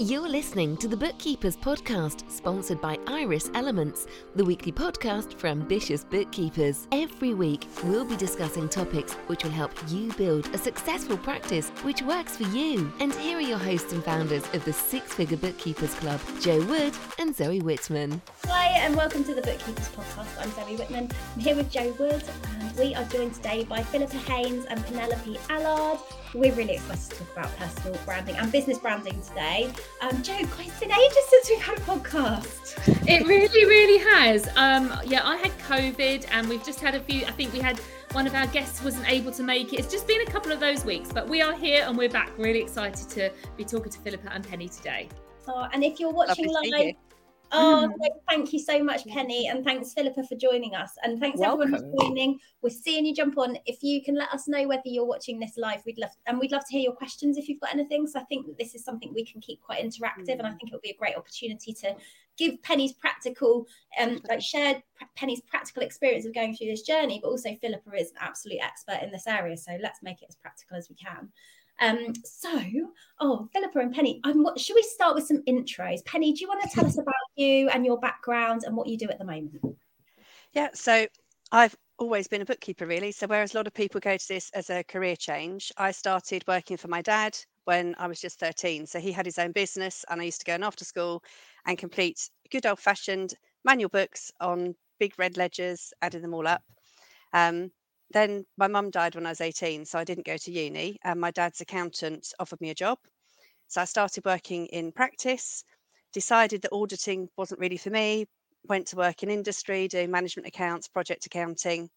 You're listening to the Bookkeepers Podcast, sponsored by Iris Elements, the weekly podcast for ambitious bookkeepers. Every week, we'll be discussing topics which will help you build a successful practice which works for you. And here are your hosts and founders of the Six Figure Bookkeepers Club, Jo Wood and Zoe Whitman. Hi, and welcome to the Bookkeepers Podcast. I'm Zoe Whitman. I'm here with Jo Wood, and we are joined today by Philippa Haynes and Penelope Allard. We're really excited to talk about personal branding and business branding today. Um, Jo, it's been ages since we've had a podcast. It really, really has. Um, yeah, I had COVID, and we've just had a few. I think we had one of our guests wasn't able to make it. It's just been a couple of those weeks, but we are here and we're back. Really excited to be talking to Philippa and Penny today. Oh, and if you're watching live, Oh, mm. thank you so much, Penny, and thanks, Philippa, for joining us. And thanks Welcome. everyone for joining. We're seeing you jump on. If you can let us know whether you're watching this live, we'd love and we'd love to hear your questions if you've got anything. So I think that this is something we can keep quite interactive, mm. and I mm. think it'll be a great opportunity to give Penny's practical, um, like share Penny's practical experience of going through this journey. But also, Philippa is an absolute expert in this area, so let's make it as practical as we can. Um, so, oh, Philippa and Penny, what, should we start with some intros? Penny, do you want to tell us about you and your background and what you do at the moment? Yeah, so I've always been a bookkeeper, really. So, whereas a lot of people go to this as a career change, I started working for my dad when I was just 13. So, he had his own business, and I used to go in after school and complete good old fashioned manual books on big red ledgers, adding them all up. Um, then my mum died when I was 18, so I didn't go to uni. And my dad's accountant offered me a job. So I started working in practice, decided that auditing wasn't really for me, went to work in industry, doing management accounts, project accounting.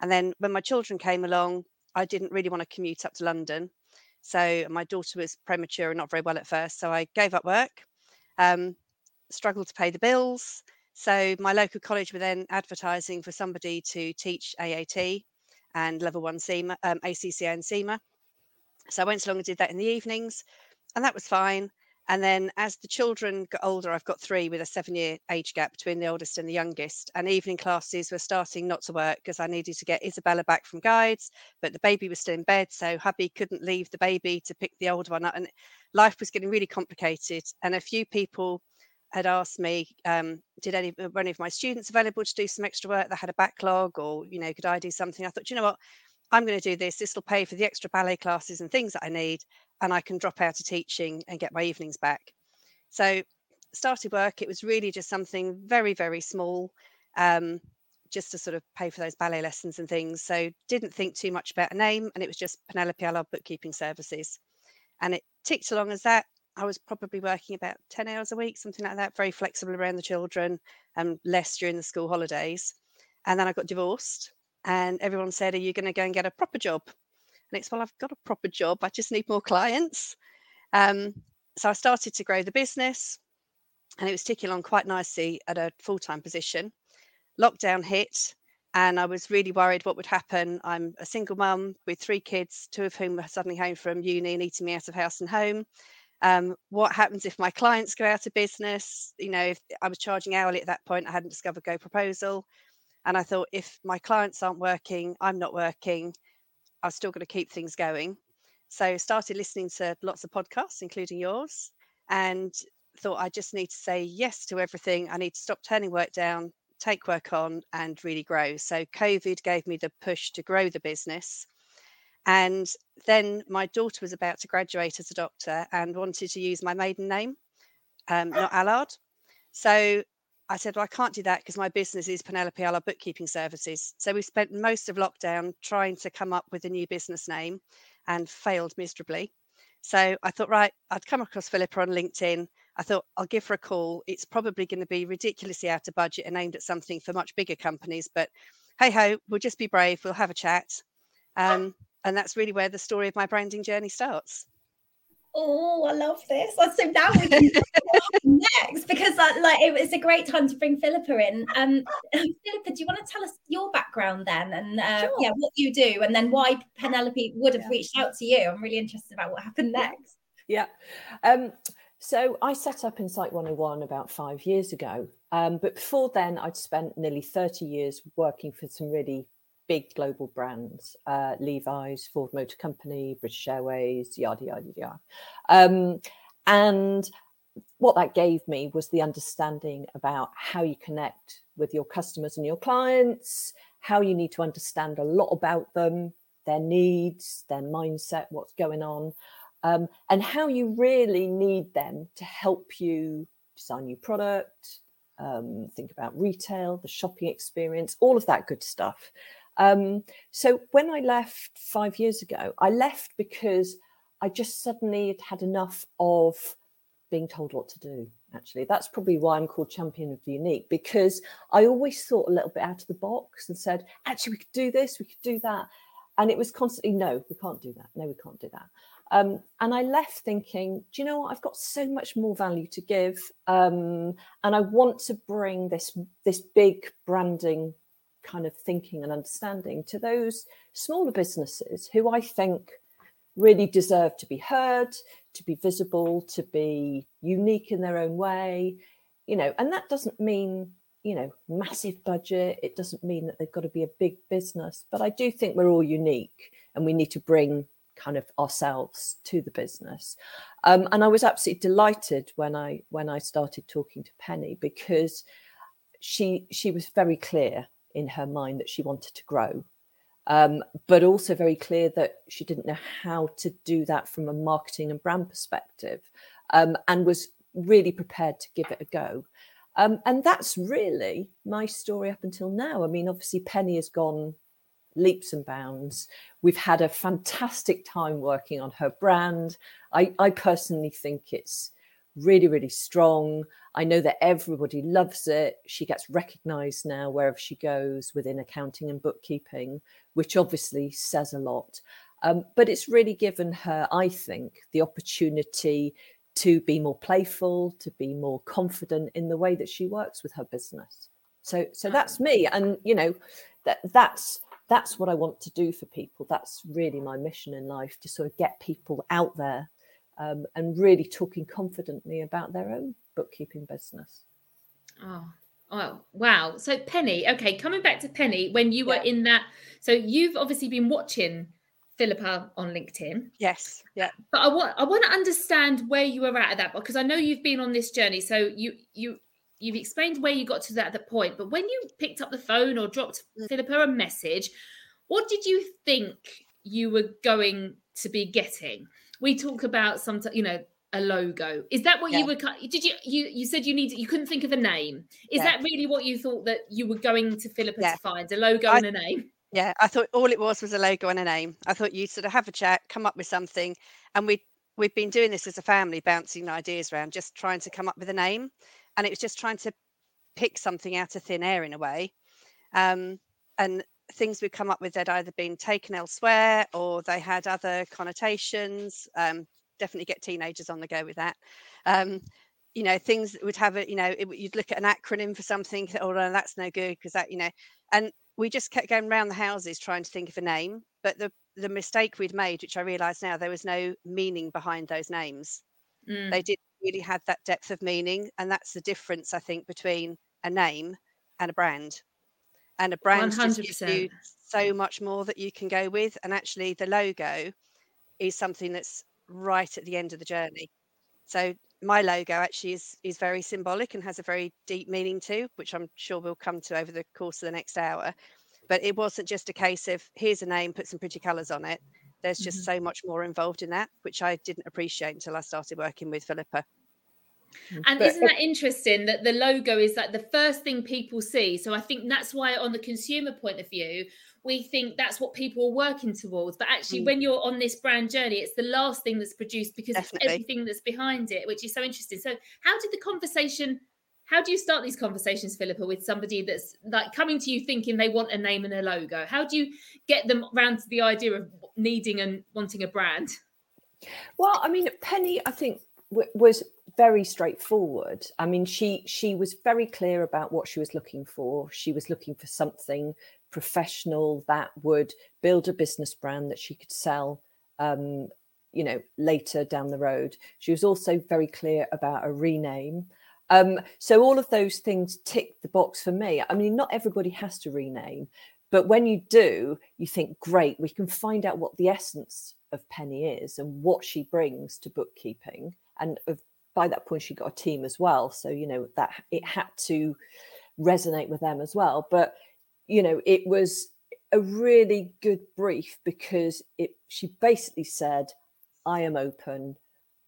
And then when my children came along, I didn't really want to commute up to London. So my daughter was premature and not very well at first. So I gave up work, um, struggled to pay the bills. So my local college were then advertising for somebody to teach AAT and level one CIMA, um, ACCA and CIMA. So I went along and did that in the evenings, and that was fine. And then as the children got older, I've got three with a seven year age gap between the oldest and the youngest. And evening classes were starting not to work because I needed to get Isabella back from guides, but the baby was still in bed. So hubby couldn't leave the baby to pick the older one up. And life was getting really complicated. And a few people had asked me, um, did any were any of my students available to do some extra work that had a backlog, or you know, could I do something? I thought, you know what, I'm going to do this. This will pay for the extra ballet classes and things that I need, and I can drop out of teaching and get my evenings back. So started work. It was really just something very very small. Um, just to sort of pay for those ballet lessons and things. So didn't think too much about a name, and it was just Penelope Allard Bookkeeping Services, and it ticked along as that. I was probably working about 10 hours a week, something like that, very flexible around the children and less during the school holidays. And then I got divorced, and everyone said, Are you going to go and get a proper job? And it's, Well, I've got a proper job. I just need more clients. Um, so I started to grow the business, and it was ticking along quite nicely at a full time position. Lockdown hit, and I was really worried what would happen. I'm a single mum with three kids, two of whom are suddenly home from uni and eating me out of house and home um, what happens if my clients go out of business you know if i was charging hourly at that point i hadn't discovered GoProposal and i thought if my clients aren't working i'm not working i've still got to keep things going. So started listening to lots of podcasts including yours and thought i just need to say yes to everything. I need to stop turning work down take work on and really grow. So covid gave me the push to grow the business and then my daughter was about to graduate as a doctor and wanted to use my maiden name, um, not Allard. So I said, well, I can't do that because my business is Penelope Allard Bookkeeping Services. So we spent most of lockdown trying to come up with a new business name and failed miserably. So I thought, right, I'd come across Philippa on LinkedIn. I thought I'll give her a call. It's probably going to be ridiculously out of budget and aimed at something for much bigger companies, but hey ho, we'll just be brave. We'll have a chat. Um, and that's really where the story of my branding journey starts oh i love this. So now we can next because uh, like it was a great time to bring philippa in. Um philippa do you want to tell us your background then? And uh, sure. yeah what you do and then why penelope would have yeah. reached out to you. I'm really interested about what happened next. Yeah. Um so I set up Insight 101 about five years ago. Um, but before then, I'd spent nearly 30 years working for some really big global brands, uh, Levi's, Ford Motor Company, British Airways, yada, yada, yada. Um, and what that gave me was the understanding about how you connect with your customers and your clients, how you need to understand a lot about them, their needs, their mindset, what's going on, um, and how you really need them to help you design your product, um, think about retail, the shopping experience, all of that good stuff. Um, so when I left five years ago, I left because I just suddenly had had enough of being told what to do. Actually, that's probably why I'm called champion of the unique because I always thought a little bit out of the box and said, actually, we could do this, we could do that. And it was constantly, no, we can't do that. No, we can't do that. Um, and I left thinking, do you know what? I've got so much more value to give, um, and I want to bring this this big branding kind of thinking and understanding to those smaller businesses who I think really deserve to be heard, to be visible, to be unique in their own way, you know. And that doesn't mean you know massive budget. It doesn't mean that they've got to be a big business, but I do think we're all unique, and we need to bring kind of ourselves to the business. Um, and I was absolutely delighted when I when I started talking to Penny because she she was very clear in her mind that she wanted to grow, um, but also very clear that she didn't know how to do that from a marketing and brand perspective, um, and was really prepared to give it a go. Um, and that's really my story up until now. I mean, obviously, Penny has gone leaps and bounds. We've had a fantastic time working on her brand. I, I personally think it's really, really strong. I know that everybody loves it. She gets recognized now wherever she goes within accounting and bookkeeping, which obviously says a lot. Um, but it's really given her, I think, the opportunity to be more playful, to be more confident in the way that she works with her business. So, so that's me, and you know, that that's that's what I want to do for people. That's really my mission in life to sort of get people out there um, and really talking confidently about their own bookkeeping business. Oh, Oh, wow. So, Penny, okay, coming back to Penny, when you were yeah. in that, so you've obviously been watching Philippa on LinkedIn. Yes. Yeah. But I want I want to understand where you were at at that because I know you've been on this journey. So you you you've explained where you got to that, that point, but when you picked up the phone or dropped mm. Philippa a message, what did you think you were going to be getting? We talk about some, you know, a logo. Is that what yeah. you were? Did you you you said you needed you couldn't think of a name? Is yeah. that really what you thought that you were going to Philippa yeah. to find a logo I, and a name? Yeah, I thought all it was was a logo and a name. I thought you'd sort of have a chat, come up with something, and we we've been doing this as a family, bouncing ideas around, just trying to come up with a name and it was just trying to pick something out of thin air in a way. Um, and things we'd come up with had either been taken elsewhere or they had other connotations. Um, definitely get teenagers on the go with that. Um, you know, things that would have a, you know, it, you'd look at an acronym for something, oh, no, that's no good because that, you know, and we just kept going around the houses trying to think of a name. But the the mistake we'd made, which I realise now, there was no meaning behind those names. Mm. They didn't really have that depth of meaning. And that's the difference, I think, between a name and a brand. And a brand 100%. just gives you so much more that you can go with. And actually, the logo is something that's right at the end of the journey. So my logo actually is is very symbolic and has a very deep meaning too, which I'm sure we'll come to over the course of the next hour. But it wasn't just a case of here's a name, put some pretty colours on it. There's just mm-hmm. so much more involved in that, which I didn't appreciate until I started working with Philippa. Mm, and but, isn't that interesting that the logo is like the first thing people see? So I think that's why, on the consumer point of view, we think that's what people are working towards. But actually, mm. when you're on this brand journey, it's the last thing that's produced because Definitely. it's everything that's behind it, which is so interesting. So, how did the conversation? How do you start these conversations, Philippa, with somebody that's like coming to you thinking they want a name and a logo? How do you get them around to the idea of needing and wanting a brand? Well, I mean, Penny, I think was very straightforward. I mean, she she was very clear about what she was looking for. She was looking for something professional that would build a business brand that she could sell. Um, you know, later down the road. She was also very clear about a rename. Um, so all of those things tick the box for me. I mean, not everybody has to rename, but when you do, you think, great, we can find out what the essence of Penny is and what she brings to bookkeeping and of by that point she got a team as well so you know that it had to resonate with them as well but you know it was a really good brief because it she basically said i am open.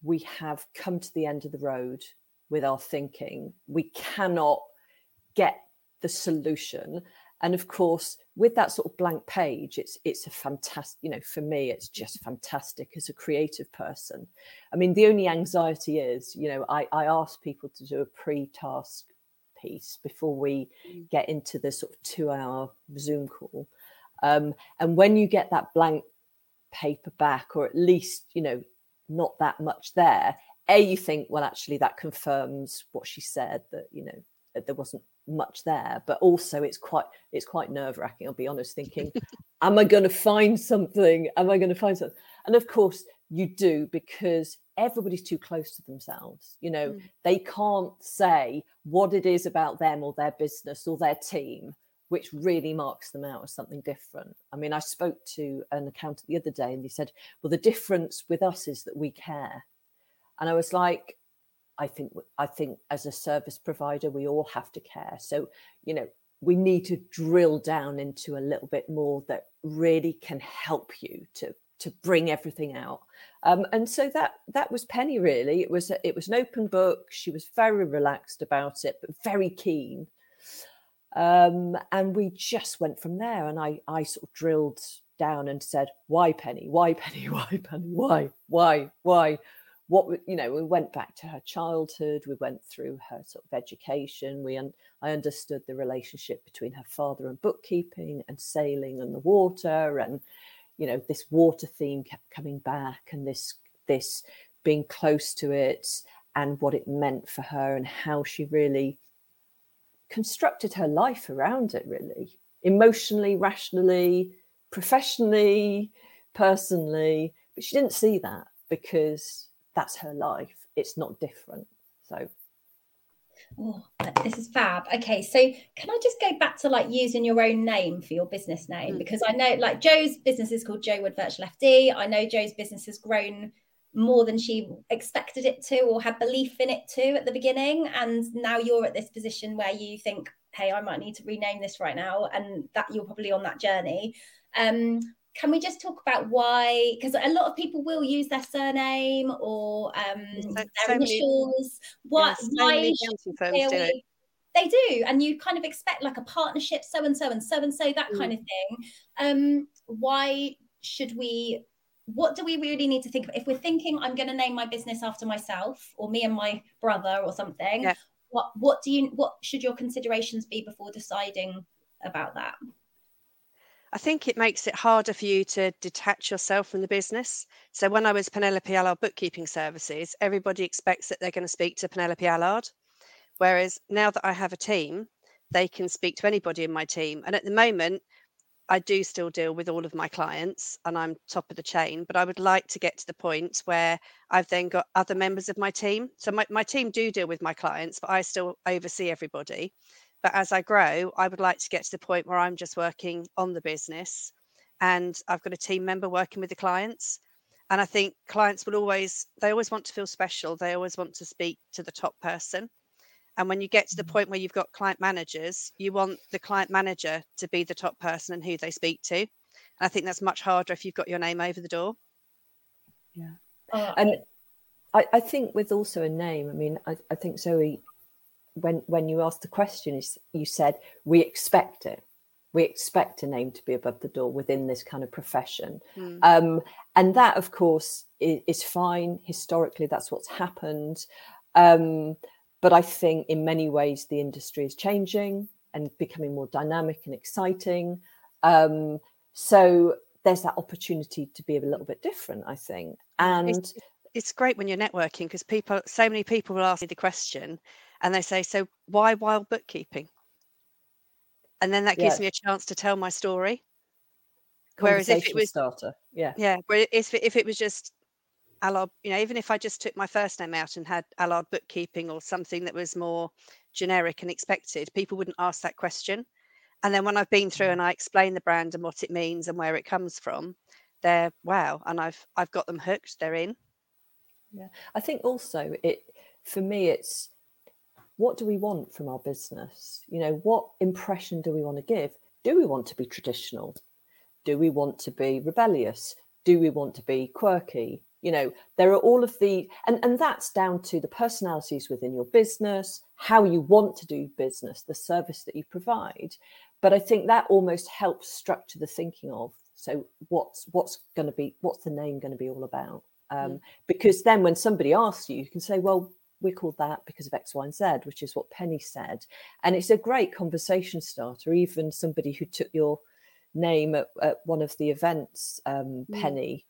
We have come to the end of the road with our thinking. We cannot get the solution and of course with that sort of blank page it's it's a fantastic you know for me it's just fantastic as a creative person i mean the only anxiety is you know i i ask people to do a pre-task piece before we mm. get into the sort of two hour zoom call um, and when you get that blank paper back or at least you know not that much there a you think well actually that confirms what she said that you know there wasn't much there but also it's quite it's quite nerve wracking i'll be honest thinking am i going to find something? Am i going to find something and of course you do because everybody's too close to themselves you know? Mm. they can't say what it is about them or their business or their team which really marks them out as something different. I mean i spoke to an accountant the other day and he said well the difference with us is that we care. And i was like I think I think as a service provider, we all have to care. So, you know, we need to drill down into a little bit more that really can help you to to bring everything out. Um, and so that that was Penny really. It was a, it was an open book. She was very relaxed about it, but very keen. Um, and we just went from there. And I I sort of drilled down and said, "Why Penny? Why Penny? Why Penny? Why? Why? Why? What you know we went back to her childhood we went through her sort of education we un- i understood the relationship between her father and bookkeeping and sailing and the water and you know this water theme kept coming back and this this being close to it and what it meant for her and how she really constructed her life around it really. Emotionally rationally professionally personally. But she didn't see that because that's her life. It's not different. So Oh, this is fab. Okay, so can I just go back to like using your own name for your business name? Mm. Because I know like Jo's business is called Jo Wood Virtual FD. I know Jo's business has grown more than she expected it to or had belief in it to at the beginning. And now you're at this position where you think, hey, I might need to rename this right now. And that you're probably on that journey. Um, can we just talk about why? Because a lot of people will use their surname or um, so, their so initials. What? why? They, they do, and you kind of expect like a partnership, so and so and so and so, that mm. kind of thing. Um, why should we? What do we really need to think of if we're thinking I'm going to name my business after myself or me and my brother or something? Yeah. What What do you? What should your considerations be before deciding about that? I think it makes it harder for you to detach yourself from the business. So when I was Penelope Allard Bookkeeping Services, everybody expects that they're going to speak to Penelope Allard. Whereas now that I have a team, they can speak to anybody in my team. And at the moment, I do still deal with all of my clients and I'm top of the chain, but I would like to get to the point where I've then got other members of my team. So my, my team do deal with my clients, but I still oversee everybody. But as I grow, I would like to get to the point where I'm just working on the business and I've got a team member working with the clients. And I think clients will always, they always want to feel special. They always want to speak to the top person. And when you get to the mm. point where you've got client managers, you want the client manager to be the top person and who they speak to. And I think that's much harder if you've got your name over the door. Yeah. And I, I think with also a name, I mean, I, I think Zoe when when you asked the question, you said we expect it. We expect a name to be above the door within this kind of profession, mm. um, and that, of course, is, is, fine. Historically, that's what's happened. Um, but I think in many ways the industry is changing and becoming more dynamic and exciting. Um, so there's that opportunity to be a little bit different, I think. And it's, it's great when you're networking because people, so many people will ask me the question, and they say, "So why wild bookkeeping?" And then that gives yeah. me a chance to tell my story. Whereas if it was starter, yeah, yeah. If if it was just Allard, you know, even if I just took my first name out and had Allard bookkeeping or something that was more generic and expected, people wouldn't ask that question. And then when I've been through mm. and I explain the brand and what it means and where it comes from, they're wow, and I've I've got them hooked. They're in. Yeah, I think also it for me, it's what do we want from our business? You know, what impression do we want to give? Do we want to be traditional? Do we want to be rebellious? Do we want to be quirky? You know, there are all of the, and, and that's down to the personalities within your business, how you want to do business, the service that you provide. But I think that almost helps structure the thinking of so what's what's going to be what's the name going to be all about? Um, mm. Because then when somebody asks you, you can say, well, we're called that because of X, Y, and Z, which is what Penny said. And it's a great conversation starter. Even somebody who took your name at, at one of the events, um, mm. Penny,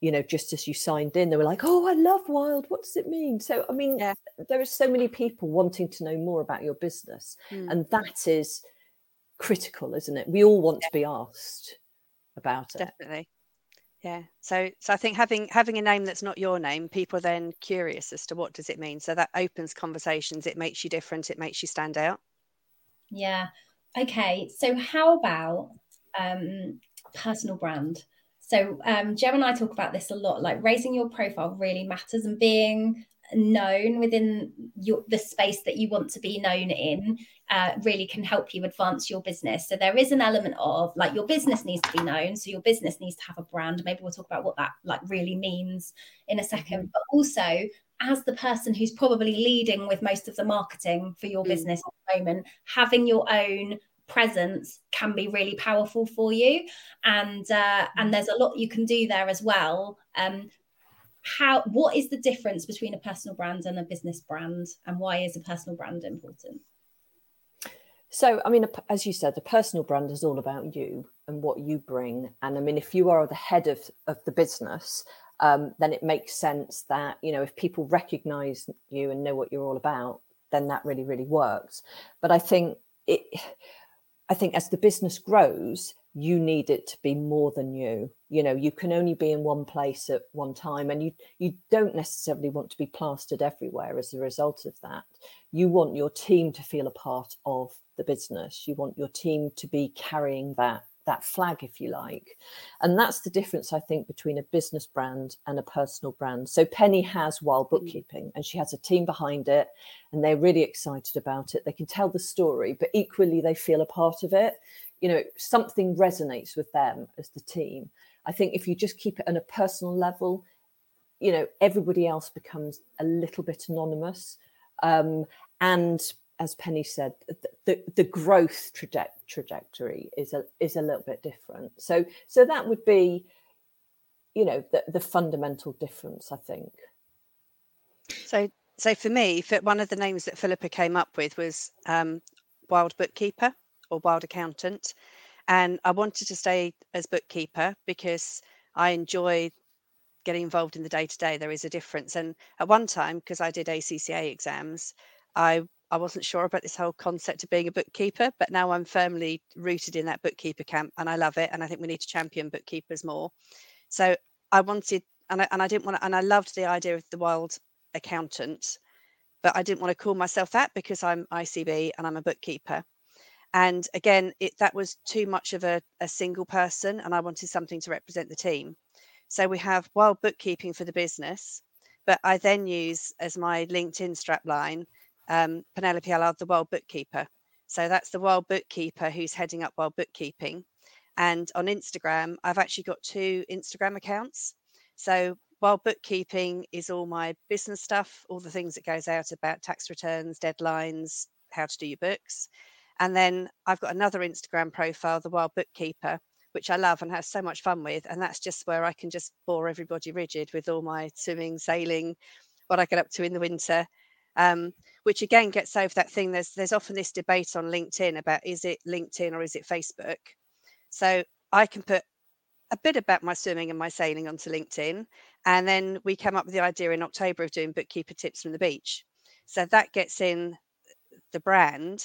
you know, just as you signed in, they were like, oh, I love wild. What does it mean? So, I mean, yeah. there are so many people wanting to know more about your business. Mm. And that is critical, isn't it? We all want yeah. to be asked about it. Definitely yeah so so i think having having a name that's not your name people are then curious as to what does it mean so that opens conversations it makes you different it makes you stand out. Yeah okay so how about um personal brand? So um Jem and I talk about this a lot like raising your profile really matters and being known within your the space that you want to be known in uh, really can help you advance your business so there is an element of like your business needs to be known so your business needs to have a brand maybe we'll talk about what that like really means in a second mm-hmm. but also as the person who's probably leading with most of the marketing for your mm. business at the moment having your own presence can be really powerful for you and uh, and mm. there's a lot you can do there as well um, how what is the difference between a personal brand and a business brand and why is a personal brand important? So i mean as you said the personal brand is all about you and what you bring. And i mean if you are the head of, of the business um, then it makes sense that you know if people recognize you and know what you're all about then that really really works. But i think it i think as the business grows you need it to be more than you. You know you can only be in one place at one time and you you don't necessarily want to be plastered everywhere as a result of that. You want your team to feel a part of the business. You want your team to be carrying that that flag if you like. And that's the difference i think between a business brand and a personal brand. So penny has wild mm. bookkeeping and she has a team behind it and they're really excited about it. They can tell the story but equally they feel a part of it you know something resonates with them as the team. I think if you just keep it on a personal level you know everybody else becomes a little bit anonymous. Um, and as penny said the, the, growth traje- trajectory is a is a little bit different. So so that would be you know the, the fundamental difference i think. So so for me one of the names that philippa came up with was um, wild bookkeeper or wild accountant. And I wanted to stay as bookkeeper because I enjoy getting involved in the day to day. There is a difference. And at one time, because I did ACCA exams, I I wasn't sure about this whole concept of being a bookkeeper, but now I'm firmly rooted in that bookkeeper camp and I love it. And I think we need to champion bookkeepers more. So I wanted, and I, and I didn't want to, and I loved the idea of the wild accountant, but I didn't want to call myself that because I'm ICB and I'm a bookkeeper and again it that was too much of a, a single person and i wanted something to represent the team. So we have wild bookkeeping for the business but i then use as my linkedin strapline um, penelope allard the wild bookkeeper. So that's the wild bookkeeper who's heading up wild bookkeeping. And on instagram i've actually got two instagram accounts. So wild bookkeeping is all my business stuff all the things that goes out about tax returns deadlines how to do your books and then I've got another Instagram profile, The Wild Bookkeeper, which I love and have so much fun with. And that's just where I can just bore everybody rigid with all my swimming, sailing, what I get up to in the winter. Um, which again gets over that thing. There's there's often this debate on LinkedIn about is it LinkedIn or is it Facebook? So I can put a bit about my swimming and my sailing onto LinkedIn. And then we came up with the idea in October of doing bookkeeper tips from the beach. So that gets in the brand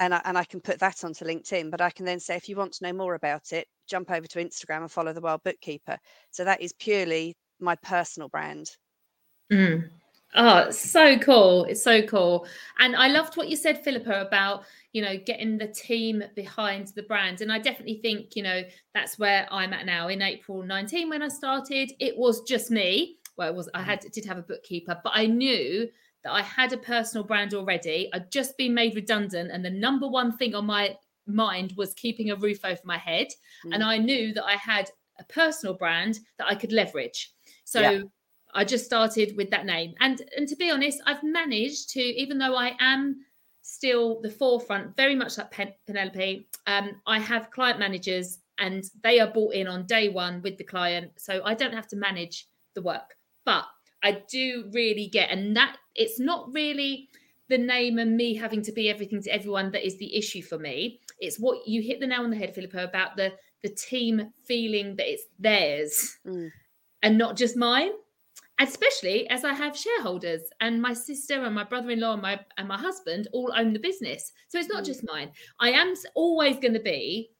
and I, and I can put that onto LinkedIn. But I can then say, if you want to know more about it, jump over to Instagram and follow the Wild Bookkeeper. So that is purely my personal brand. Mm. Oh, so cool. It's so cool. And I loved what you said, Philippa, about, you know, getting the team behind the brand. And I definitely think, you know, that's where I'm at now. In April 19, when I started, it was just me. Well, it was I mm. had did have a bookkeeper, but I knew that I had a personal brand already. I'd just been made redundant, and the number one thing on my mind was keeping a roof over my head. Mm. And I knew that I had a personal brand that I could leverage. So yeah. I just started with that name. And and to be honest, I've managed to, even though I am still the forefront, very much like Pen- Penelope, um, I have client managers and they are bought in on day one with the client. So I don't have to manage the work. But I do really get, and that it's not really the name and me having to be everything to everyone that is the issue for me. It's what you hit the nail on the head, Philippa, about the the team feeling that it's theirs mm. and not just mine. Especially as I have shareholders and my sister and my brother-in-law and my and my husband all own the business. So it's not mm. just mine. I am always going to be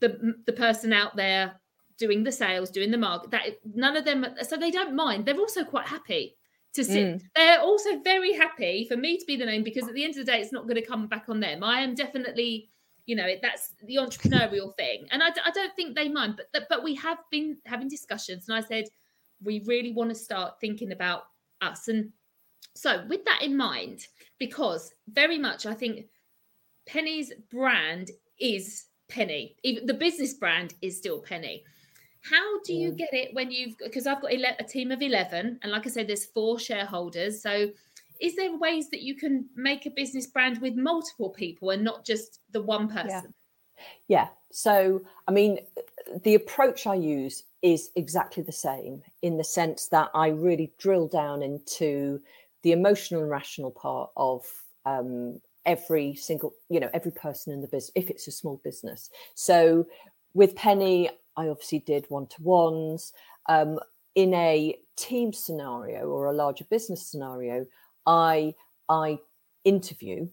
the the person out there doing the sales, doing the market. That none of them, so they don't mind. They're also quite happy to sit. Mm. They're also very happy for me to be the name because at the end of the day, it's not going to come back on them. I am definitely, you know, that's the entrepreneurial thing, and I, I don't think they mind. But but we have been having discussions, and I said we really want to start thinking about us. And so with that in mind, because very much I think Penny's brand is Penny. Even the business brand is still Penny. How do you get it when you've because I've got a team of 11 and like I said there's four shareholders so is there ways that you can make a business brand with multiple people and not just the one person? Yeah. yeah. So, I mean, the approach I use is exactly the same in the sense that I really drill down into the emotional and rational part of um, every single, you know, every person in the business, if it's a small business. So, with Penny, I obviously did one to ones. Um, in a team scenario or a larger business scenario, I I interview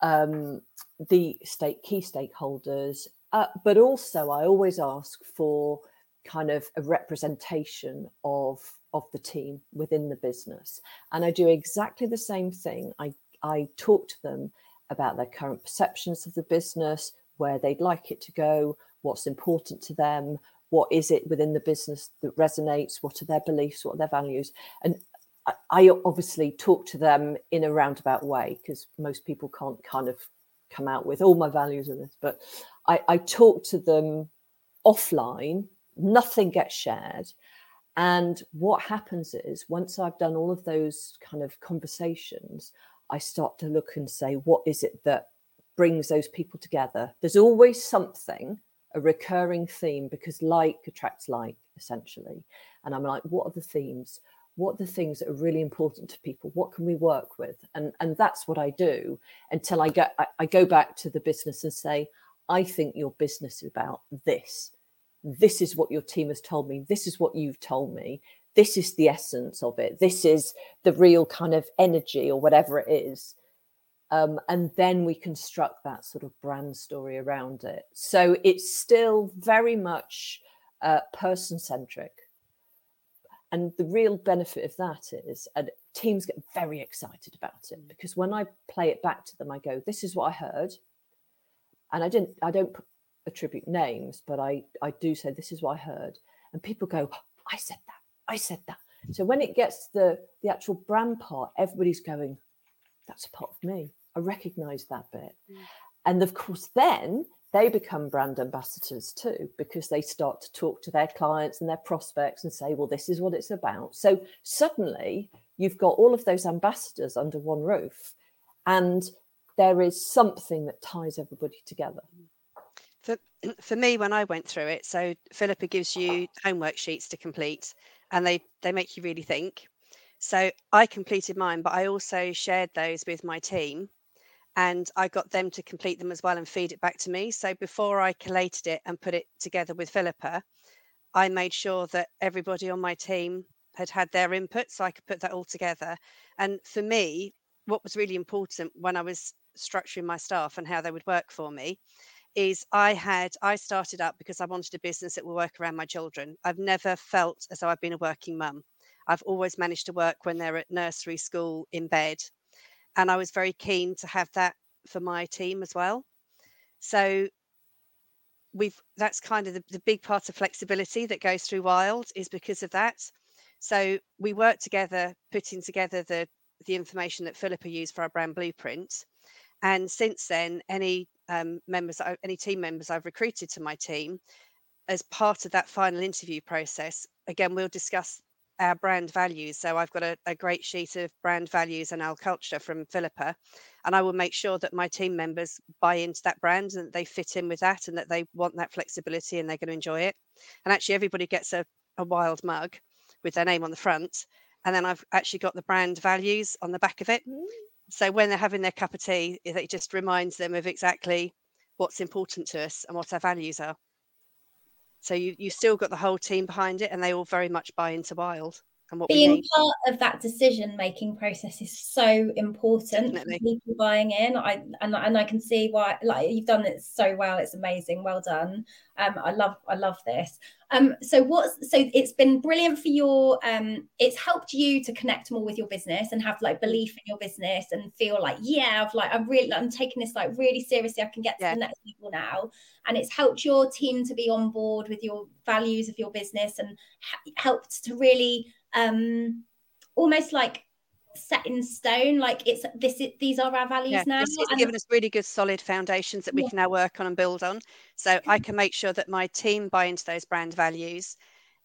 um, the state key stakeholders, uh, but also I always ask for kind of a representation of of the team within the business, and I do exactly the same thing. I I talk to them about their current perceptions of the business, where they'd like it to go, what's important to them, what is it within the business that resonates, what are their beliefs, what are their values. And I obviously talk to them in a roundabout way because most people can't kind of come out with all my values in this, but I, I talk to them offline, nothing gets shared. And what happens is once I've done all of those kind of conversations, I start to look and say, what is it that brings those people together? There's always something a recurring theme because like attracts like essentially. And i'm like what are the themes? What are the things that are really important to people? What can we work with? And and that's what i do until i get I, I go back to the business and say i think your business is about this. This is what your team has told me. This is what you've told me. This is the essence of it. This is the real kind of energy or whatever it is um, and then we construct that sort of brand story around it. So it's still very much uh, person centric. And the real benefit of that is, and teams get very excited about it because when I play it back to them, I go, "This is what I heard," and I didn't, I don't attribute names, but I, I do say, "This is what I heard," and people go, "I said that, I said that." So when it gets the the actual brand part, everybody's going, "That's a part of me." I recognize that bit. Mm. And of course, then they become brand ambassadors too, because they start to talk to their clients and their prospects and say, well, this is what it's about. So suddenly you've got all of those ambassadors under one roof, and there is something that ties everybody together. For, for me, when I went through it, so Philippa gives you homework sheets to complete, and they, they make you really think. So I completed mine, but I also shared those with my team and I got them to complete them as well and feed it back to me. So before I collated it and put it together with Philippa, I made sure that everybody on my team had had their input so I could put that all together. And for me, what was really important when I was structuring my staff and how they would work for me is I had I started up because I wanted a business that will work around my children. I've never felt as though I've been a working mum. I've always managed to work when they're at nursery, school, in bed, and I was very keen to have that for my team as well. So we've that's kind of the, the big part of flexibility that goes through Wild is because of that. So we work together, putting together the the information that Philippa used for our brand blueprint. And since then, any um, members, any team members I've recruited to my team, as part of that final interview process, again, we'll discuss our brand values. So I've got a, a, great sheet of brand values and our culture from Philippa, and I will make sure that my team members buy into that brand and that they fit in with that and that they want that flexibility and they're going to enjoy it. And actually, everybody gets a, a wild mug with their name on the front, and then I've actually got the brand values on the back of it. Mm. So when they're having their cup of tea, it just reminds them of exactly what's important to us and what our values are. So you you still got the whole team behind it, and they all very much buy into Wild and what being part of that decision making process is so important Definitely. people buying in. I and, and i can see why like you've done it so well it's amazing well done. Um i love i love this. Um so what's so it's been brilliant for your um it's helped you to connect more with your business and have like belief in your business and feel like yeah i've like i'm really i'm taking this like really seriously i can get to yeah. the next level now. And it's helped your team to be on board with your values of your business and ha- helped to really um almost like set in stone like it's this is, these are our values yeah, now it's, it's and, given us really good solid foundations that we yeah. can now work on and build on so i can make sure that my team buy into those brand values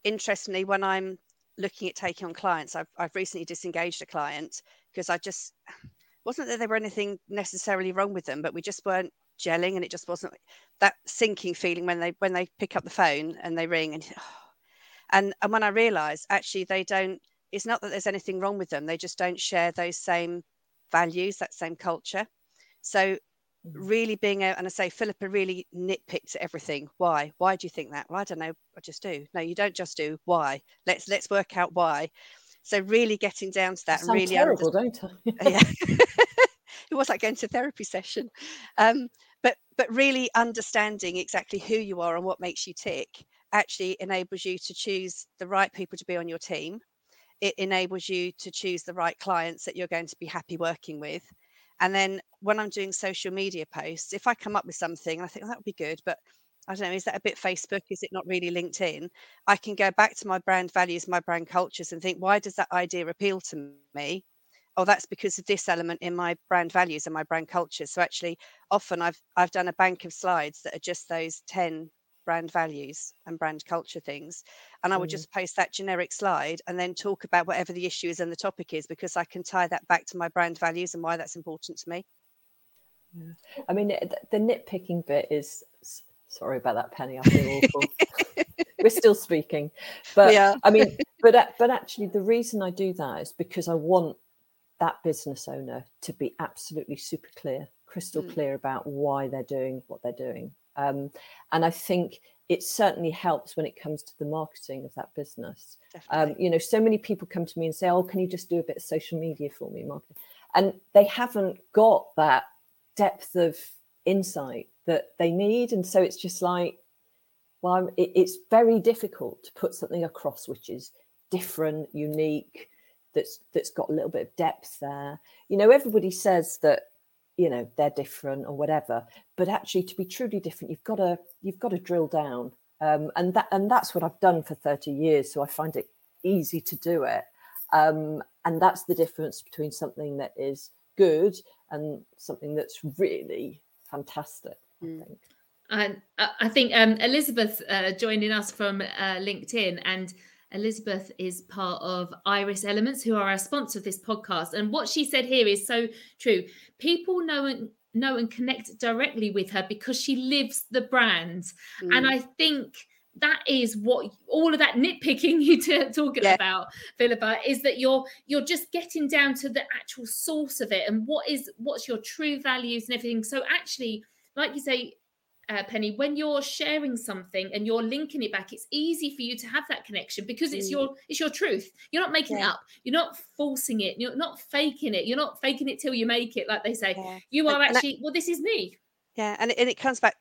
interestingly when i'm looking at taking on clients i've, I've recently disengaged a client because i just wasn't that there were anything necessarily wrong with them but we just weren't gelling and it just wasn't that sinking feeling when they when they pick up the phone and they ring and oh, and and when i realized actually they don't it's not that there's anything wrong with them. They just don't share those same values that same culture. So mm-hmm. really being out and i say philippa really nitpicked everything. Why? Why do you think that? Well i don't know. I just do. No you don't just do. Why? Let's let's work out why. So really getting down to that and really terrible don't i yeah. It was like going to a therapy session. Um, but but really understanding exactly who you are and what makes you tick actually enables you to choose the right people to be on your team. It enables you to choose the right clients that you're going to be happy working with. And then when I'm doing social media posts, if I come up with something and I think oh, that would be good, but I don't know, is that a bit Facebook? Is it not really LinkedIn? I can go back to my brand values, my brand cultures, and think, why does that idea appeal to me? Oh, that's because of this element in my brand values and my brand culture. So actually, often I've I've done a bank of slides that are just those 10 brand values and brand culture things. And I would mm. just post that generic slide and then talk about whatever the issue is and the topic is because I can tie that back to my brand values and why that's important to me. Yeah. I mean, the nitpicking bit is sorry about that, Penny. I feel awful. We're still speaking, but yeah. I mean, but but actually, the reason I do that is because I want that business owner to be absolutely super clear, crystal mm. clear about why they're doing what they're doing. Um, and I think it certainly helps when it comes to the marketing of that business. Um, you know, so many people come to me and say, "Oh, can you just do a bit of social media for me, marketing?" And they haven't got that depth of insight that they need, and so it's just like, well, it, it's very difficult to put something across which is different, unique, that's that's got a little bit of depth there. You know, everybody says that you know they're different or whatever but actually to be truly different you've got to you've got to drill down um, and that and that's what i've done for 30 years so i find it easy to do it um, and that's the difference between something that is good and something that's really fantastic i mm. think and i think um, elizabeth uh, joining us from uh, linkedin and Elizabeth is part of Iris Elements, who are our sponsor of this podcast. And what she said here is so true. People know and know and connect directly with her because she lives the brand. Mm. And I think that is what all of that nitpicking you t- talking yeah. about philippa is that you're you're just getting down to the actual source of it and what is what's your true values and everything so actually like you say uh, Penny, when you're sharing something and you're linking it back, it's easy for you to have that connection because it's mm. your it's your truth. You're not making yeah. it up. You're not forcing it. You're not faking it. You're not faking it till you make it, like they say. Yeah. You are and, actually. well, this is me. Yeah, and it, and it comes back.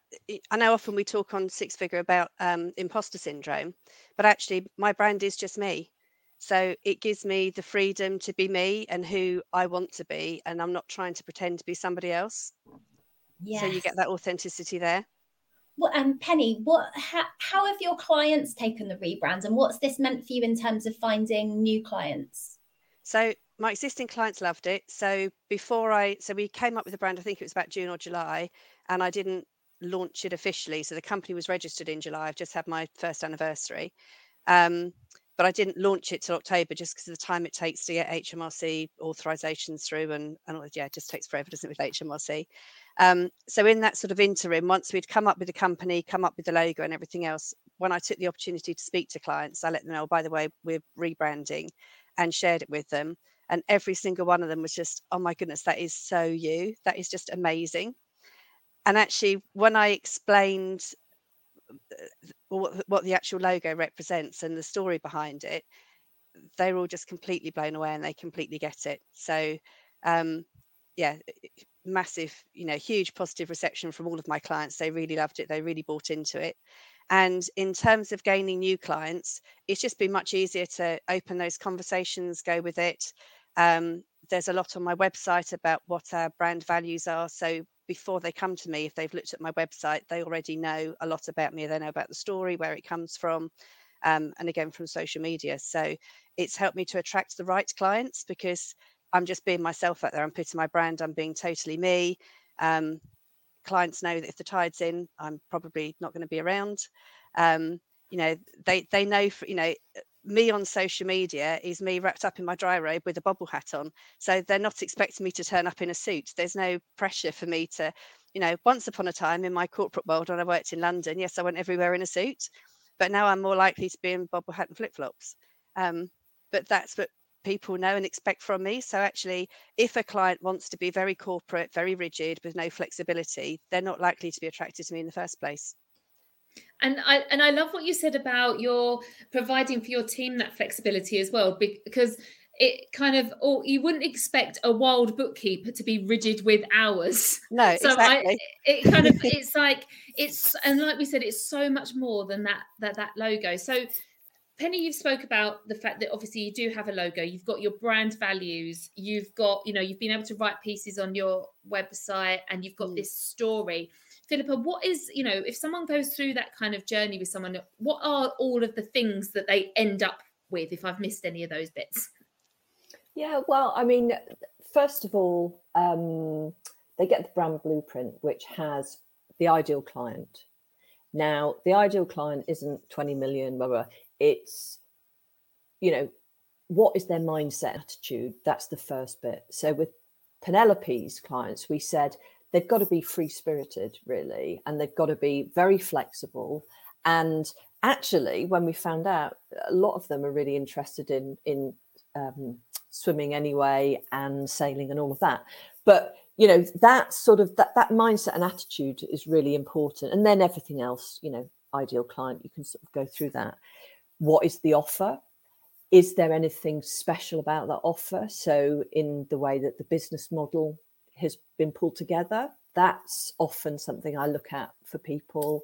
I know often we talk on Six Figure about um, imposter syndrome, but actually, my brand is just me. So it gives me the freedom to be me and who I want to be, and I'm not trying to pretend to be somebody else. Yes. So you get that authenticity there. Well, um, Penny, what how, how have your clients taken the rebrand, and what's this meant for you in terms of finding new clients? So my existing clients loved it. So before I, so we came up with the brand, I think it was about June or July, and I didn't launch it officially. So the company was registered in July. I've just had my first anniversary. Um, but I didn't launch it till October just because of the time it takes to get HMRC authorizations through, and, and yeah, it just takes forever, doesn't it, with HMRC? Um, so in that sort of interim, once we'd come up with the company, come up with the logo and everything else, when I took the opportunity to speak to clients, I let them know, oh, by the way, we're rebranding, and shared it with them, and every single one of them was just, oh my goodness, that is so you, that is just amazing. And actually, when I explained what, what the actual logo represents and the story behind it, they're all just completely blown away and they completely get it. So, um, yeah, massive, you know, huge positive reception from all of my clients. They really loved it. They really bought into it. And in terms of gaining new clients, it's just been much easier to open those conversations, go with it. Um, there's a lot on my website about what our brand values are. So before they come to me, if they've looked at my website, they already know a lot about me. They know about the story, where it comes from, um, and again from social media. So it's helped me to attract the right clients because I'm just being myself out there. I'm putting my brand. I'm being totally me. Um, clients know that if the tide's in, I'm probably not going to be around. Um, you know, they they know. For, you know, me on social media is me wrapped up in my dry robe with a bobble hat on. So they're not expecting me to turn up in a suit. There's no pressure for me to, you know, once upon a time in my corporate world when I worked in London, yes, I went everywhere in a suit, but now I'm more likely to be in bobble hat and flip flops. Um, but that's what people know and expect from me. So actually, if a client wants to be very corporate, very rigid with no flexibility, they're not likely to be attracted to me in the first place. And I and I love what you said about your providing for your team that flexibility as well, because it kind of or you wouldn't expect a wild bookkeeper to be rigid with hours. No, so exactly. I, it kind of it's like it's and like we said, it's so much more than that that that logo. So Penny, you've spoke about the fact that obviously you do have a logo, you've got your brand values, you've got, you know, you've been able to write pieces on your website and you've got mm. this story. Philippa, what is, you know, if someone goes through that kind of journey with someone, what are all of the things that they end up with if I've missed any of those bits? Yeah, well, I mean, first of all, um, they get the brand blueprint, which has the ideal client. Now, the ideal client isn't 20 million, blah, blah. it's, you know, what is their mindset attitude? That's the first bit. So with Penelope's clients, we said they've got to be free spirited, really, and they've got to be very flexible. And actually, when we found out, a lot of them are really interested in in um, swimming anyway and sailing and all of that. But you know that sort of that that mindset and attitude is really important, and then everything else, you know, ideal client, you can sort of go through that. What is the offer? Is there anything special about that offer? So, in the way that the business model has been pulled together. That's often something I look at for people.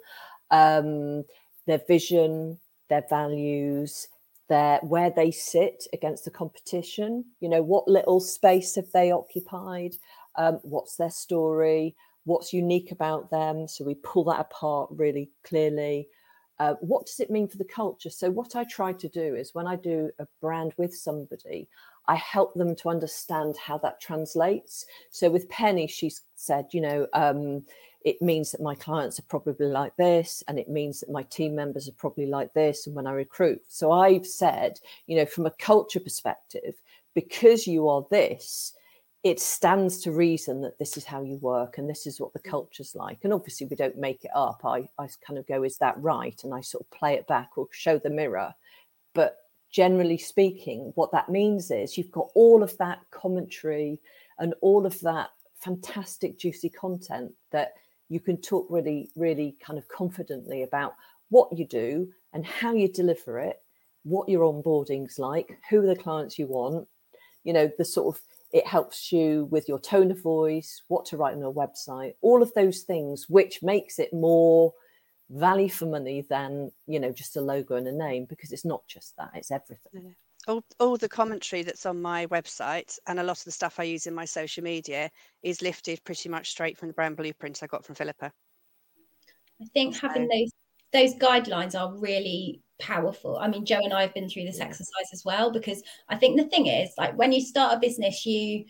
Um, their vision, their values, their where they sit against the competition. You know, what little space have they occupied? Um, what's their story? What's unique about them? So we pull that apart really clearly. Uh, what does it mean for the culture? So, what I try to do is when I do a brand with somebody, I help them to understand how that translates. So, with Penny, she said, you know, um, it means that my clients are probably like this, and it means that my team members are probably like this. And when I recruit, so I've said, you know, from a culture perspective, because you are this, it stands to reason that this is how you work and this is what the mm. culture's like. And obviously, we don't make it up. I, I kind of go, is that right? And I sort of play it back or show the mirror. But generally speaking, what that means is you've got all of that commentary and all of that fantastic, juicy content that you can talk really, really kind of confidently about what you do and how you deliver it, what your onboarding's like, who are the clients you want, you know, the sort of it helps you with your tone of voice, what to write on your website, all of those things, which makes it more value for money than you know just a logo and a name because it's not just that; it's everything. Yeah. All, all the commentary that's on my website and a lot of the stuff I use in my social media is lifted pretty much straight from the brand blueprint I got from Philippa. I think having those those guidelines are really powerful. I mean, Jo and I have been through this exercise as well because I think the thing is, like, when you start a business, you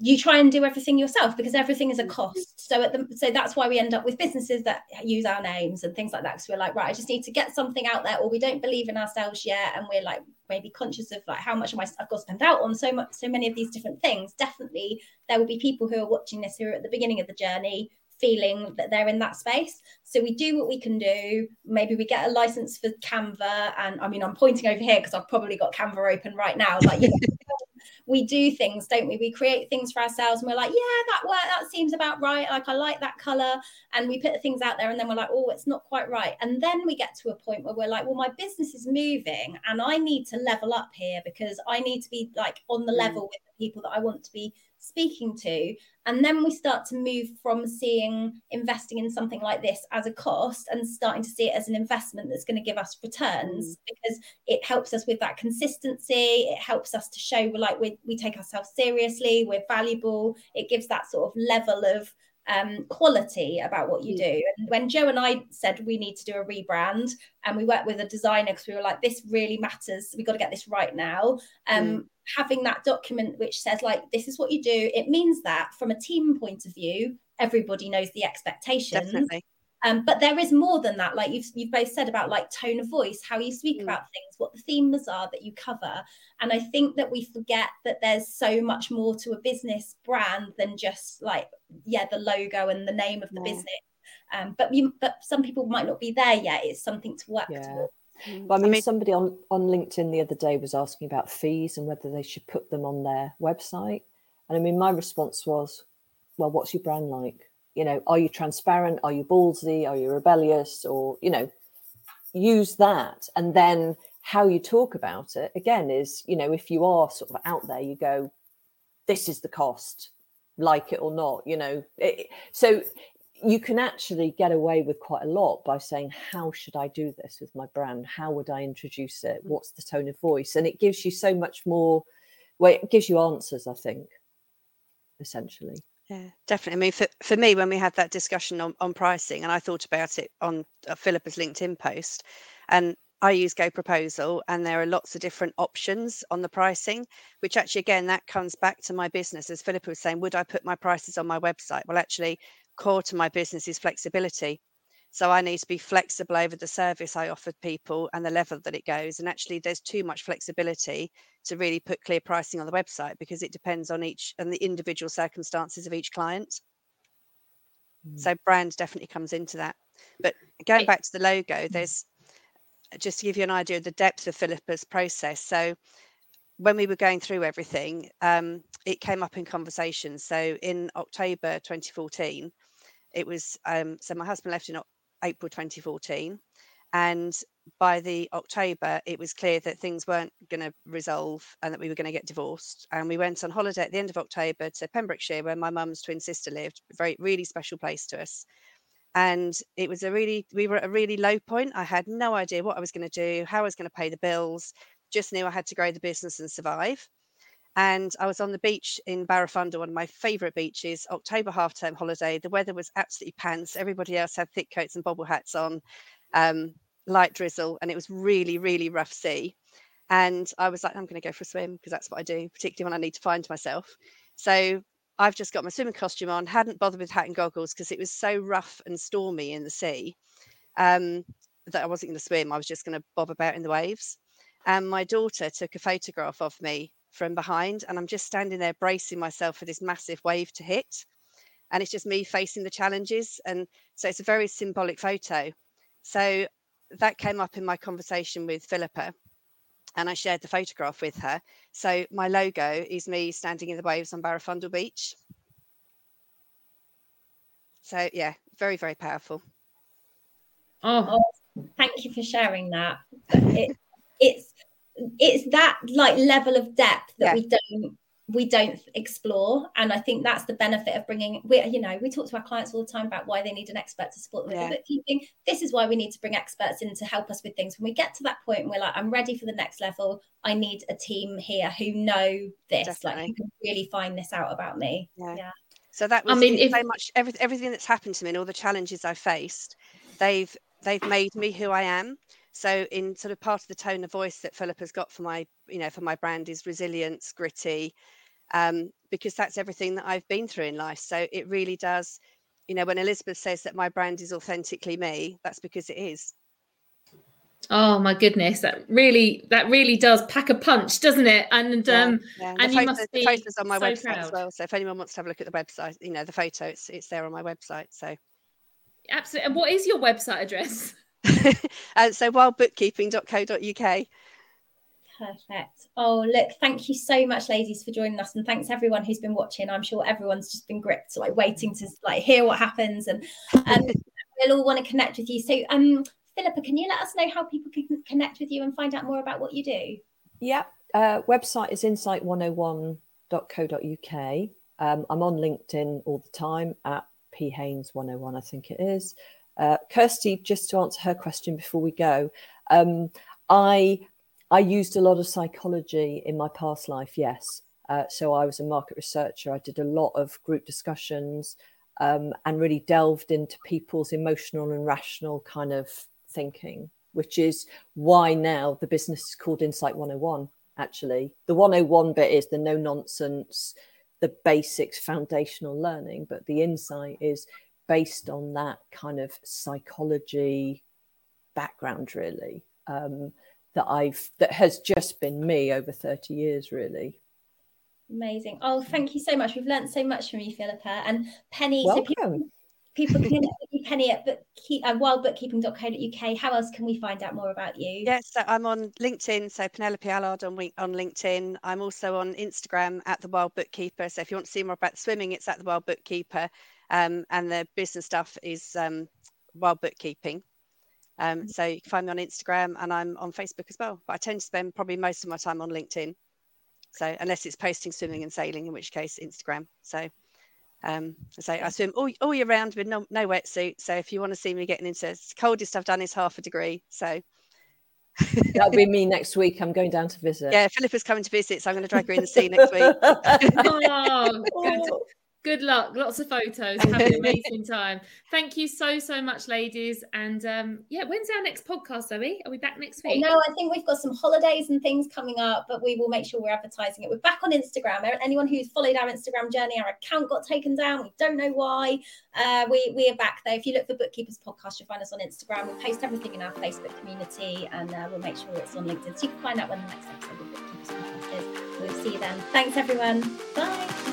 you try and do everything yourself because everything is a mm-hmm. cost. So at the so that's why we end up with businesses that use our names and things like that. Because we're like, right, I just need to get something out there, or we don't believe in ourselves yet, and we're like maybe conscious of like how much am I I've got to spend out on so much so many of these different things. Definitely, there will be people who are watching this who are at the beginning of the journey feeling that they're in that space. So we do what we can do. Maybe we get a license for Canva. And I mean, I'm pointing over here because I've probably got Canva open right now. Like, you know, we do things, don't we? We create things for ourselves and we're like, yeah, that work, that seems about right. Like I like that color. And we put things out there and then we're like, oh, it's not quite right. And then we get to a point where we're like, well, my business is moving and I need to level up here because I need to be like on the mm. level with the people that I want to be speaking to. And then we start to move from seeing investing in something like this as a cost and starting to see it as an investment that's going to give us returns mm. because it helps us with that consistency. It helps us to show we're like we, we take ourselves seriously, we're valuable. It gives that sort of level of um, quality about what you mm. do. And when Jo and I said we need to do a rebrand, and we worked with a designer because we were like, this really matters. We've got to get this right now. Um, mm. Having that document which says, like, this is what you do, it means that from a team point of view, everybody knows the expectations. Definitely. Um, but there is more than that. Like you've you've both said about like tone of voice, how you speak mm. about things, what the themes are that you cover. And I think that we forget that there's so much more to a business brand than just like yeah the logo and the name of the yeah. business. Um, but you but some people might not be there yet. It's something to work yeah. towards. Mm. Well, I mean, somebody on, on LinkedIn the other day was asking about fees and whether they should put them on their website. And I mean, my response was, well, what's your brand like? You know are you transparent? Are you ballsy? Are you rebellious? Or you know use that. And then how you talk about it again is you know if you are sort of out there you go this is the cost. Like it or not you know. It, so you can actually get away with quite a lot by saying how should i do this with my brand? How would i introduce it? Mm. What's the tone of voice? And it gives you so much more well it gives you answers i think essentially yeah, definitely. I mean, for, for me, when we had that discussion on, on pricing, and I thought about it on uh, Philippa's LinkedIn post, and I use GoProposal, and there are lots of different options on the pricing, which actually, again, that comes back to my business. As Philippa was saying, would I put my prices on my website? Well, actually, core to my business is flexibility. So I need to be flexible over the service I offer people and the level that it goes. And actually, there's too much flexibility to really put clear pricing on the website because it depends on each and the individual circumstances of each client. Mm. So brand definitely comes into that. But going back to the logo, mm. there's just to give you an idea of the depth of Philippa's process. So when we were going through everything, um, it came up in conversation. So in October 2014, it was um, so my husband left in April 2014. And by the October, it was clear that things weren't going to resolve and that we were going to get divorced. And we went on holiday at the end of October to Pembrokeshire, where my mum's twin sister lived, very, really special place to us. And it was a really, we were at a really low point. I had no idea what I was going to do, how I was going to pay the bills, just knew I had to grow the business and survive. And I was on the beach in Barafundle, one of my favourite beaches, October half term holiday. The weather was absolutely pants. Everybody else had thick coats and bobble hats on, um, light drizzle, and it was really, really rough sea. And I was like, I'm going to go for a swim because that's what I do, particularly when I need to find myself. So I've just got my swimming costume on, hadn't bothered with hat and goggles because it was so rough and stormy in the sea um, that I wasn't going to swim. I was just going to bob about in the waves. And my daughter took a photograph of me from behind and I'm just standing there bracing myself for this massive wave to hit. And it's just me facing the challenges. And so it's a very symbolic photo. So that came up in my conversation with Philippa and I shared the photograph with her. So my logo is me standing in the waves on Barafundle Beach. So yeah, very, very powerful. Oh, thank you for sharing that. It, it's it's that like level of depth that yeah. we don't we don't explore and i think that's the benefit of bringing we you know we talk to our clients all the time about why they need an expert to support them yeah. with bookkeeping this is why we need to bring experts in to help us with things when we get to that point and we're like i'm ready for the next level i need a team here who know this Definitely. like who can really find this out about me yeah, yeah. so that was I mean, if... much every, everything that's happened to me and all the challenges i faced they've they've made me who i am So in sort of part of the tone of voice that Philip has got for my, you know, for my brand is resilience, gritty, um, because that's everything that I've been through in life. So it really does, you know, when Elizabeth says that my brand is authentically me, that's because it is. Oh my goodness, that really that really does pack a punch, doesn't it? And yeah, um yeah. and, you must be the photos on my so website proud. as well. So if anyone wants to have a look at the website, you know, the photo it's it's there on my website. So absolutely. And what is your website address? uh, so wildbookkeeping.co.uk. Perfect. Oh, look, thank you so much, ladies, for joining us, and thanks everyone who's been watching. I'm sure everyone's just been gripped, like waiting to like hear what happens, and um, we'll all want to connect with you. So, um, Philippa, can you let us know how people can connect with you and find out more about what you do? Yeah, uh, website is insight101.co.uk. Um, I'm on LinkedIn all the time at p haynes 101, I think it is. Uh, Kirsty, just to answer her question before we go, um, I I used a lot of psychology in my past life. Yes, uh, so I was a market researcher. I did a lot of group discussions um, and really delved into people's emotional and rational kind of thinking, which is why now the business is called Insight 101. Actually, the 101 bit is the no nonsense, the basics, foundational learning, but the insight is based on that kind of psychology background, really. Um, that I've that has just been me over 30 years, really. Amazing. Oh, thank you so much. We've learned so much from you, Philippa. And Penny, Welcome. So people, people can you Penny at bookkeep, uh, wildbookkeeping.co.uk. How else can we find out more about you? Yes, so I'm on LinkedIn. So Penelope Allard on, on LinkedIn. I'm also on Instagram at the Wild Bookkeeper. So if you want to see more about swimming, it's at the Wild Bookkeeper. Um, and the business stuff is um, Wild Bookkeeping. Um, mm-hmm. so you can find me on Instagram and I'm on Facebook as well. But I tend to spend probably most of my time on LinkedIn. So unless it's posting swimming and sailing, in which case Instagram. So um, so I swim all, all year round with no, no wetsuit. So if you want to see me getting into the coldest I've done is half a degree. So that'll be me next week. I'm going down to visit. Yeah, Philippa's coming to visit, so I'm going to drag her in the sea next week. oh, Good luck. Lots of photos. Have an amazing time. Thank you so, so much, ladies. And um, yeah, when's our next podcast, Zoe? Are we back next week? No, I think we've got some holidays and things coming up, but we will make sure we're advertising it. We're back on Instagram. Anyone who's followed our Instagram journey, our account got taken down. We don't know why. Uh, we, we are back though. If you look for Bookkeepers Podcast, you'll find us on Instagram. We post everything in our Facebook community and uh, we'll make sure it's on LinkedIn. So you can find out when the next episode of Bookkeepers Podcast is. We'll see you then. Thanks, everyone. Bye.